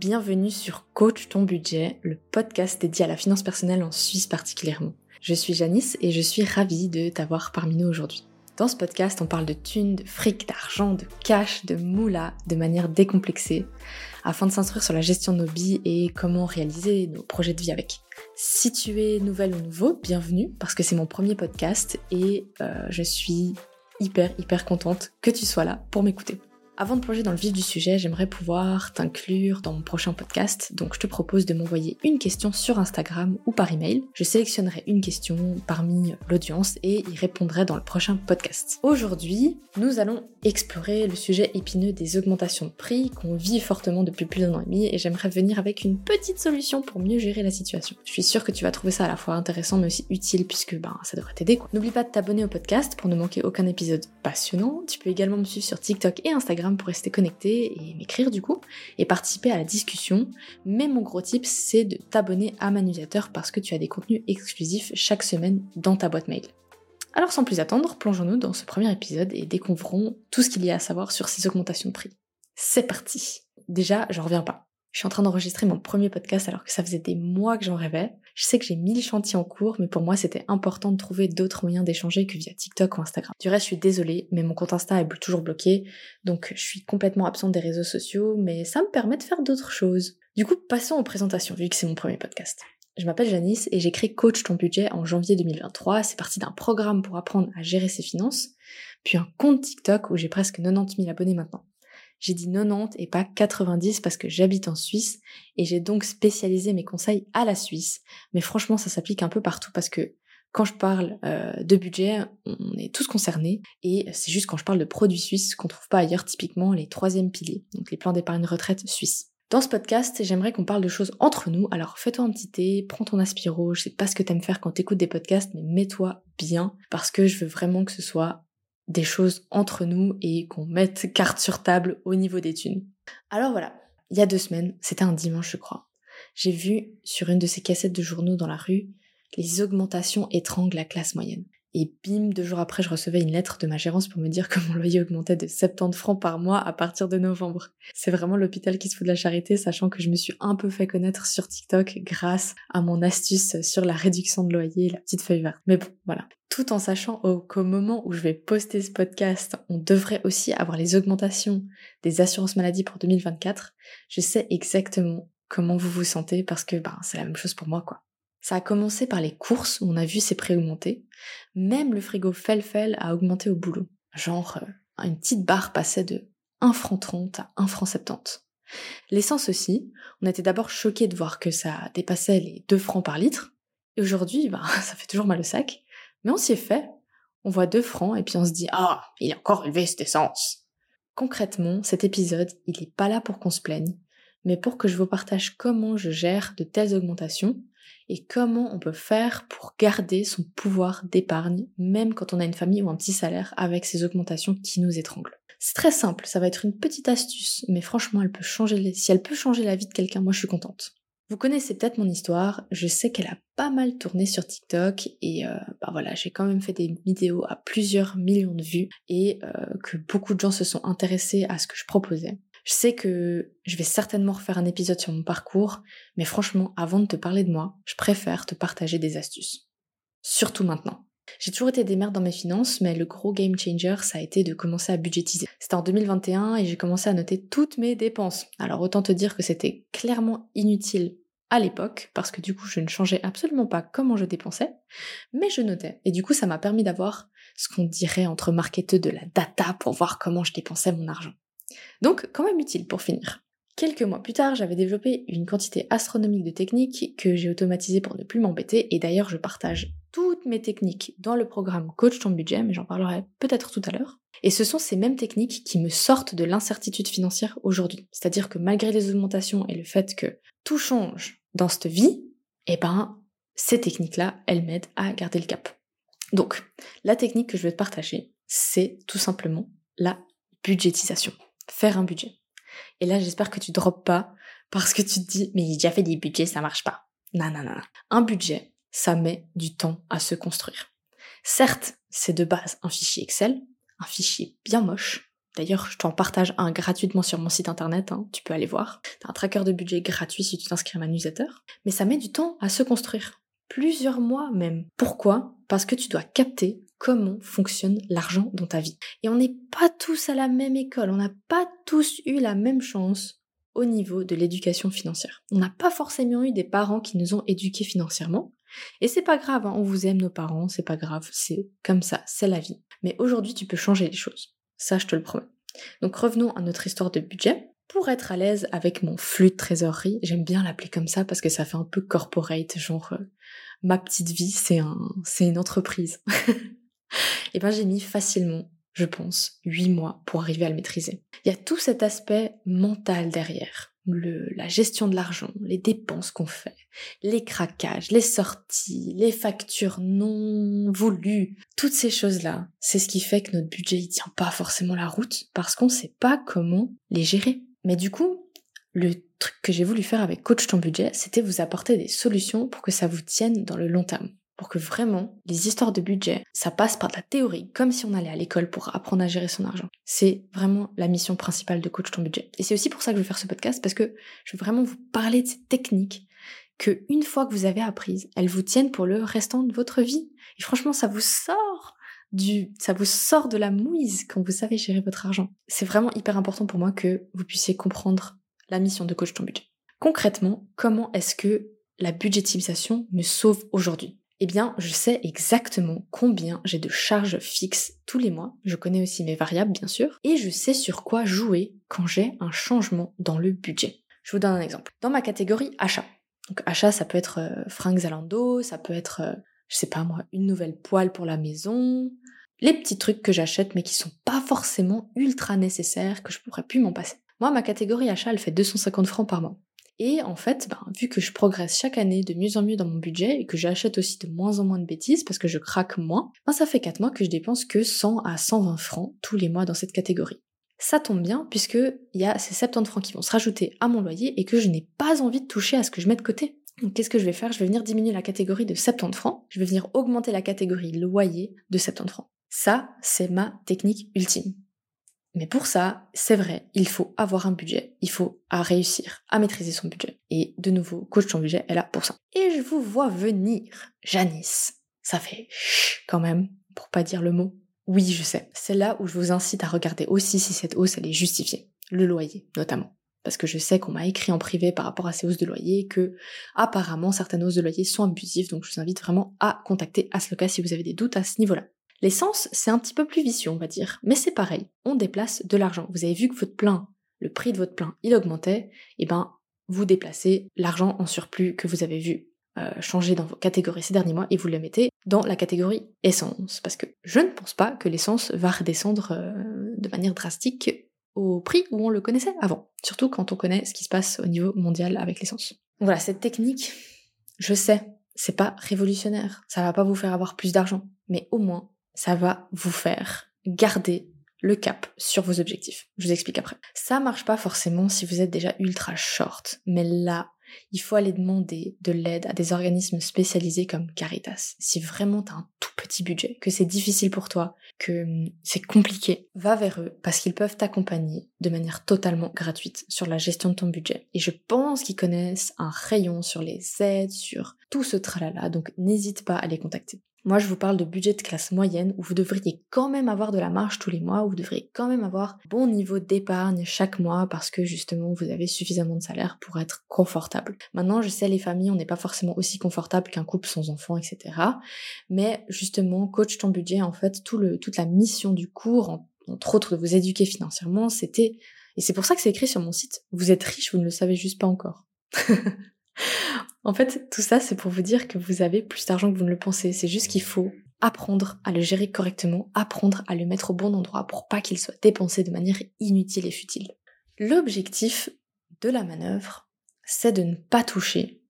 Bienvenue sur Coach ton budget, le podcast dédié à la finance personnelle en Suisse particulièrement. Je suis Janice et je suis ravie de t'avoir parmi nous aujourd'hui. Dans ce podcast, on parle de thunes, de fric, d'argent, de cash, de moula, de manière décomplexée, afin de s'instruire sur la gestion de nos billes et comment réaliser nos projets de vie avec. Si tu es nouvelle ou nouveau, bienvenue, parce que c'est mon premier podcast et euh, je suis hyper hyper contente que tu sois là pour m'écouter. Avant de plonger dans le vif du sujet, j'aimerais pouvoir t'inclure dans mon prochain podcast, donc je te propose de m'envoyer une question sur Instagram ou par email. Je sélectionnerai une question parmi l'audience et y répondrai dans le prochain podcast. Aujourd'hui, nous allons explorer le sujet épineux des augmentations de prix qu'on vit fortement depuis plus d'un an et demi et j'aimerais venir avec une petite solution pour mieux gérer la situation. Je suis sûre que tu vas trouver ça à la fois intéressant mais aussi utile puisque ben ça devrait t'aider. N'oublie pas de t'abonner au podcast pour ne manquer aucun épisode passionnant. Tu peux également me suivre sur TikTok et Instagram pour rester connecté et m'écrire du coup et participer à la discussion. Mais mon gros tip, c'est de t'abonner à ma newsletter parce que tu as des contenus exclusifs chaque semaine dans ta boîte mail. Alors sans plus attendre, plongeons-nous dans ce premier épisode et découvrons tout ce qu'il y a à savoir sur ces augmentations de prix. C'est parti Déjà, j'en reviens pas. Je suis en train d'enregistrer mon premier podcast alors que ça faisait des mois que j'en rêvais. Je sais que j'ai mille chantiers en cours, mais pour moi c'était important de trouver d'autres moyens d'échanger que via TikTok ou Instagram. Du reste, je suis désolée, mais mon compte Insta est toujours bloqué, donc je suis complètement absente des réseaux sociaux, mais ça me permet de faire d'autres choses. Du coup, passons aux présentations, vu que c'est mon premier podcast. Je m'appelle Janice et j'ai créé Coach ton budget en janvier 2023. C'est parti d'un programme pour apprendre à gérer ses finances, puis un compte TikTok où j'ai presque 90 000 abonnés maintenant. J'ai dit 90 et pas 90 parce que j'habite en Suisse et j'ai donc spécialisé mes conseils à la Suisse. Mais franchement, ça s'applique un peu partout parce que quand je parle euh, de budget, on est tous concernés et c'est juste quand je parle de produits suisses qu'on trouve pas ailleurs, typiquement les troisième piliers, donc les plans d'épargne retraite suisses. Dans ce podcast, j'aimerais qu'on parle de choses entre nous, alors fais-toi un petit thé, prends ton aspiro, je sais pas ce que t'aimes faire quand t'écoutes des podcasts, mais mets-toi bien, parce que je veux vraiment que ce soit des choses entre nous et qu'on mette carte sur table au niveau des thunes. Alors voilà, il y a deux semaines, c'était un dimanche je crois, j'ai vu sur une de ces cassettes de journaux dans la rue les augmentations étranglent la classe moyenne. Et bim, deux jours après, je recevais une lettre de ma gérance pour me dire que mon loyer augmentait de 70 francs par mois à partir de novembre. C'est vraiment l'hôpital qui se fout de la charité, sachant que je me suis un peu fait connaître sur TikTok grâce à mon astuce sur la réduction de loyer et la petite feuille verte. Mais bon, voilà. Tout en sachant qu'au moment où je vais poster ce podcast, on devrait aussi avoir les augmentations des assurances maladie pour 2024, je sais exactement comment vous vous sentez parce que ben, c'est la même chose pour moi, quoi. Ça a commencé par les courses où on a vu ses prix augmenter. Même le frigo Felfel a augmenté au boulot. Genre, euh, une petite barre passait de 1 franc 30 à 1 franc 70. L'essence aussi, on était d'abord choqués de voir que ça dépassait les 2 francs par litre. Et aujourd'hui, bah, ça fait toujours mal au sac. Mais on s'y est fait. On voit 2 francs et puis on se dit, ah, il est encore élevé cette essence. Concrètement, cet épisode, il est pas là pour qu'on se plaigne, mais pour que je vous partage comment je gère de telles augmentations et comment on peut faire pour garder son pouvoir d'épargne, même quand on a une famille ou un petit salaire avec ces augmentations qui nous étranglent. C'est très simple, ça va être une petite astuce, mais franchement, elle peut changer, si elle peut changer la vie de quelqu'un, moi je suis contente. Vous connaissez peut-être mon histoire, je sais qu'elle a pas mal tourné sur TikTok et euh, bah voilà, j'ai quand même fait des vidéos à plusieurs millions de vues et euh, que beaucoup de gens se sont intéressés à ce que je proposais. Je sais que je vais certainement refaire un épisode sur mon parcours, mais franchement, avant de te parler de moi, je préfère te partager des astuces. Surtout maintenant. J'ai toujours été des merdes dans mes finances, mais le gros game changer, ça a été de commencer à budgétiser. C'était en 2021 et j'ai commencé à noter toutes mes dépenses. Alors autant te dire que c'était clairement inutile à l'époque, parce que du coup je ne changeais absolument pas comment je dépensais, mais je notais. Et du coup ça m'a permis d'avoir ce qu'on dirait entre marketeux de la data pour voir comment je dépensais mon argent. Donc, quand même utile pour finir. Quelques mois plus tard, j'avais développé une quantité astronomique de techniques que j'ai automatisées pour ne plus m'embêter, et d'ailleurs je partage toutes mes techniques dans le programme Coach ton budget, mais j'en parlerai peut-être tout à l'heure. Et ce sont ces mêmes techniques qui me sortent de l'incertitude financière aujourd'hui. C'est-à-dire que malgré les augmentations et le fait que tout change dans cette vie, eh ben, ces techniques-là, elles m'aident à garder le cap. Donc, la technique que je vais te partager, c'est tout simplement la budgétisation faire un budget. Et là, j'espère que tu drops pas parce que tu te dis, mais j'ai déjà fait des budgets, ça marche pas. Non, non, non. Un budget, ça met du temps à se construire. Certes, c'est de base un fichier Excel, un fichier bien moche, D'ailleurs, je t'en partage un gratuitement sur mon site internet, hein, tu peux aller voir. T'as un tracker de budget gratuit si tu t'inscris à ma newsletter. Mais ça met du temps à se construire. Plusieurs mois même. Pourquoi? Parce que tu dois capter comment fonctionne l'argent dans ta vie. Et on n'est pas tous à la même école, on n'a pas tous eu la même chance au niveau de l'éducation financière. On n'a pas forcément eu des parents qui nous ont éduqués financièrement. Et c'est pas grave, hein, on vous aime nos parents, c'est pas grave, c'est comme ça, c'est la vie. Mais aujourd'hui, tu peux changer les choses. Ça, je te le promets. Donc revenons à notre histoire de budget. Pour être à l'aise avec mon flux de trésorerie, j'aime bien l'appeler comme ça parce que ça fait un peu corporate, genre euh, ma petite vie, c'est un, c'est une entreprise. Eh ben j'ai mis facilement, je pense, huit mois pour arriver à le maîtriser. Il y a tout cet aspect mental derrière la gestion de l'argent, les dépenses qu'on fait, les craquages, les sorties, les factures non voulues, toutes ces choses-là, c'est ce qui fait que notre budget il tient pas forcément la route parce qu'on sait pas comment les gérer. Mais du coup, le truc que j'ai voulu faire avec Coach ton budget, c'était vous apporter des solutions pour que ça vous tienne dans le long terme pour que vraiment les histoires de budget, ça passe par de la théorie, comme si on allait à l'école pour apprendre à gérer son argent. C'est vraiment la mission principale de Coach ton budget. Et c'est aussi pour ça que je vais faire ce podcast, parce que je veux vraiment vous parler de ces techniques que une fois que vous avez apprises, elles vous tiennent pour le restant de votre vie. Et franchement, ça vous sort du, ça vous sort de la mouise quand vous savez gérer votre argent. C'est vraiment hyper important pour moi que vous puissiez comprendre la mission de Coach ton budget. Concrètement, comment est-ce que la budgétisation me sauve aujourd'hui? Eh bien, je sais exactement combien j'ai de charges fixes tous les mois. Je connais aussi mes variables, bien sûr. Et je sais sur quoi jouer quand j'ai un changement dans le budget. Je vous donne un exemple. Dans ma catégorie achat. Donc, achat, ça peut être euh, Zalando, ça peut être, euh, je sais pas moi, une nouvelle poêle pour la maison, les petits trucs que j'achète mais qui sont pas forcément ultra nécessaires, que je pourrais plus m'en passer. Moi, ma catégorie achat, elle fait 250 francs par mois. Et en fait, ben, vu que je progresse chaque année de mieux en mieux dans mon budget et que j'achète aussi de moins en moins de bêtises parce que je craque moins, ben, ça fait 4 mois que je dépense que 100 à 120 francs tous les mois dans cette catégorie. Ça tombe bien puisque il y a ces 70 francs qui vont se rajouter à mon loyer et que je n'ai pas envie de toucher à ce que je mets de côté. Donc qu'est-ce que je vais faire? Je vais venir diminuer la catégorie de 70 francs, je vais venir augmenter la catégorie loyer de 70 francs. Ça, c'est ma technique ultime. Mais pour ça, c'est vrai, il faut avoir un budget, il faut réussir à maîtriser son budget. Et de nouveau, coach ton budget est là pour ça. Et je vous vois venir, Janice. Ça fait chut quand même, pour pas dire le mot. Oui, je sais. C'est là où je vous incite à regarder aussi si cette hausse elle est justifiée. Le loyer, notamment. Parce que je sais qu'on m'a écrit en privé par rapport à ces hausses de loyer que apparemment certaines hausses de loyer sont abusives, donc je vous invite vraiment à contacter Asloca si vous avez des doutes à ce niveau-là. L'essence, c'est un petit peu plus vicieux, on va dire, mais c'est pareil, on déplace de l'argent. Vous avez vu que votre plein, le prix de votre plein, il augmentait, et eh ben vous déplacez l'argent en surplus que vous avez vu euh, changer dans vos catégories ces derniers mois et vous le mettez dans la catégorie essence. Parce que je ne pense pas que l'essence va redescendre euh, de manière drastique au prix où on le connaissait avant. Surtout quand on connaît ce qui se passe au niveau mondial avec l'essence. Voilà, cette technique, je sais, c'est pas révolutionnaire. Ça va pas vous faire avoir plus d'argent. Mais au moins, ça va vous faire garder le cap sur vos objectifs. Je vous explique après. Ça marche pas forcément si vous êtes déjà ultra short, mais là, il faut aller demander de l'aide à des organismes spécialisés comme Caritas. Si vraiment tu as un tout petit budget, que c'est difficile pour toi, que hum, c'est compliqué, va vers eux parce qu'ils peuvent t'accompagner de manière totalement gratuite sur la gestion de ton budget. Et je pense qu'ils connaissent un rayon sur les aides, sur tout ce tralala, donc n'hésite pas à les contacter. Moi, je vous parle de budget de classe moyenne où vous devriez quand même avoir de la marge tous les mois, où vous devriez quand même avoir bon niveau d'épargne chaque mois parce que justement vous avez suffisamment de salaire pour être confortable. Maintenant, je sais les familles, on n'est pas forcément aussi confortable qu'un couple sans enfants, etc. Mais justement, coach ton budget, en fait, toute la mission du cours, entre autres de vous éduquer financièrement, c'était, et c'est pour ça que c'est écrit sur mon site, vous êtes riche, vous ne le savez juste pas encore. En fait, tout ça, c'est pour vous dire que vous avez plus d'argent que vous ne le pensez. C'est juste qu'il faut apprendre à le gérer correctement, apprendre à le mettre au bon endroit pour pas qu'il soit dépensé de manière inutile et futile. L'objectif de la manœuvre, c'est de ne pas toucher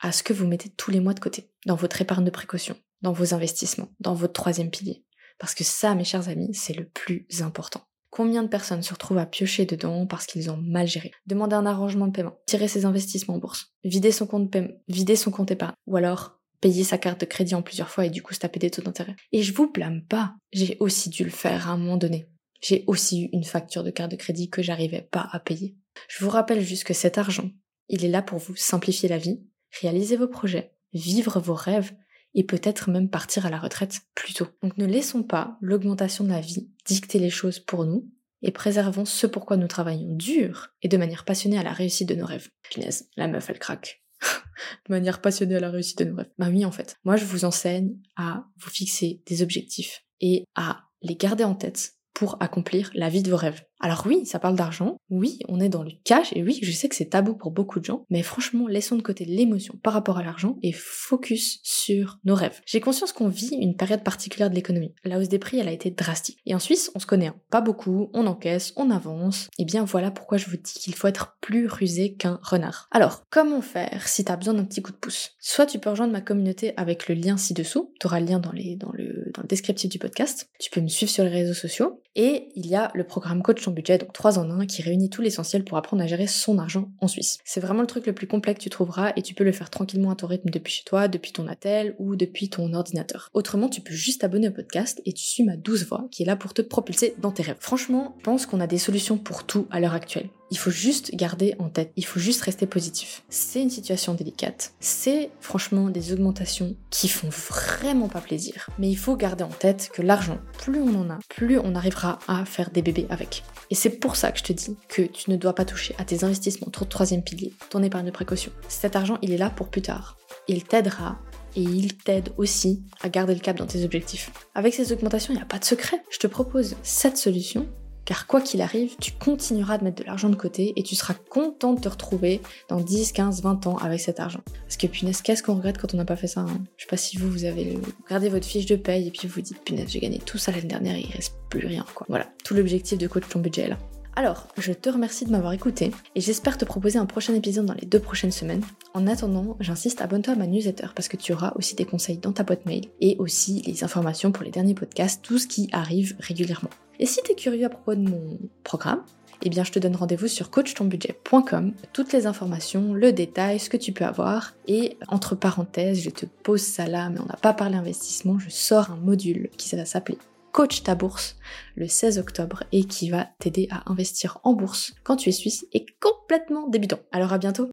à ce que vous mettez tous les mois de côté, dans votre épargne de précaution, dans vos investissements, dans votre troisième pilier. Parce que ça, mes chers amis, c'est le plus important. Combien de personnes se retrouvent à piocher dedans parce qu'ils ont mal géré Demander un arrangement de paiement, tirer ses investissements en bourse, vider son compte paiement, vider son compte épargne, ou alors payer sa carte de crédit en plusieurs fois et du coup se taper des taux d'intérêt. Et je vous blâme pas, j'ai aussi dû le faire à un moment donné. J'ai aussi eu une facture de carte de crédit que j'arrivais pas à payer. Je vous rappelle juste que cet argent, il est là pour vous simplifier la vie, réaliser vos projets, vivre vos rêves et peut-être même partir à la retraite plus tôt. Donc ne laissons pas l'augmentation de la vie dicter les choses pour nous et préservons ce pourquoi nous travaillons dur et de manière passionnée à la réussite de nos rêves. Punaise, la meuf elle craque. de manière passionnée à la réussite de nos rêves. Bah oui en fait. Moi je vous enseigne à vous fixer des objectifs et à les garder en tête pour accomplir la vie de vos rêves. Alors oui, ça parle d'argent, oui, on est dans le cash, et oui, je sais que c'est tabou pour beaucoup de gens, mais franchement, laissons de côté l'émotion par rapport à l'argent et focus sur nos rêves. J'ai conscience qu'on vit une période particulière de l'économie. La hausse des prix, elle a été drastique. Et en Suisse, on se connaît, hein. pas beaucoup, on encaisse, on avance, et bien voilà pourquoi je vous dis qu'il faut être plus rusé qu'un renard. Alors, comment faire si t'as besoin d'un petit coup de pouce? Soit tu peux rejoindre ma communauté avec le lien ci-dessous, t'auras le lien dans, dans, le, dans le descriptif du podcast, tu peux me suivre sur les réseaux sociaux, et il y a le programme Coach budget, donc 3 en 1, qui réunit tout l'essentiel pour apprendre à gérer son argent en Suisse. C'est vraiment le truc le plus complet que tu trouveras et tu peux le faire tranquillement à ton rythme depuis chez toi, depuis ton attel ou depuis ton ordinateur. Autrement, tu peux juste t'abonner au podcast et tu suis ma douce voix qui est là pour te propulser dans tes rêves. Franchement, je pense qu'on a des solutions pour tout à l'heure actuelle. Il faut juste garder en tête, il faut juste rester positif. C'est une situation délicate. C'est franchement des augmentations qui font vraiment pas plaisir. Mais il faut garder en tête que l'argent, plus on en a, plus on arrivera à faire des bébés avec. Et c'est pour ça que je te dis que tu ne dois pas toucher à tes investissements, ton troisième pilier, ton épargne de précaution. Cet argent, il est là pour plus tard. Il t'aidera et il t'aide aussi à garder le cap dans tes objectifs. Avec ces augmentations, il n'y a pas de secret. Je te propose cette solution car quoi qu'il arrive, tu continueras de mettre de l'argent de côté et tu seras content de te retrouver dans 10, 15, 20 ans avec cet argent. Parce que punaise, qu'est-ce qu'on regrette quand on n'a pas fait ça hein? Je sais pas si vous, vous avez regardé votre fiche de paye et puis vous vous dites punaise, j'ai gagné tout ça l'année dernière et il reste plus rien quoi. Voilà, tout l'objectif de coach ton budget là. Alors, je te remercie de m'avoir écouté et j'espère te proposer un prochain épisode dans les deux prochaines semaines. En attendant, j'insiste, abonne-toi à ma newsletter parce que tu auras aussi des conseils dans ta boîte mail et aussi les informations pour les derniers podcasts, tout ce qui arrive régulièrement. Et si tu es curieux à propos de mon programme, eh bien je te donne rendez-vous sur coachtonbudget.com, toutes les informations, le détail, ce que tu peux avoir. Et entre parenthèses, je te pose ça là, mais on n'a pas parlé investissement, je sors un module qui va s'appeler Coach ta bourse le 16 octobre et qui va t'aider à investir en bourse quand tu es suisse et complètement débutant. Alors à bientôt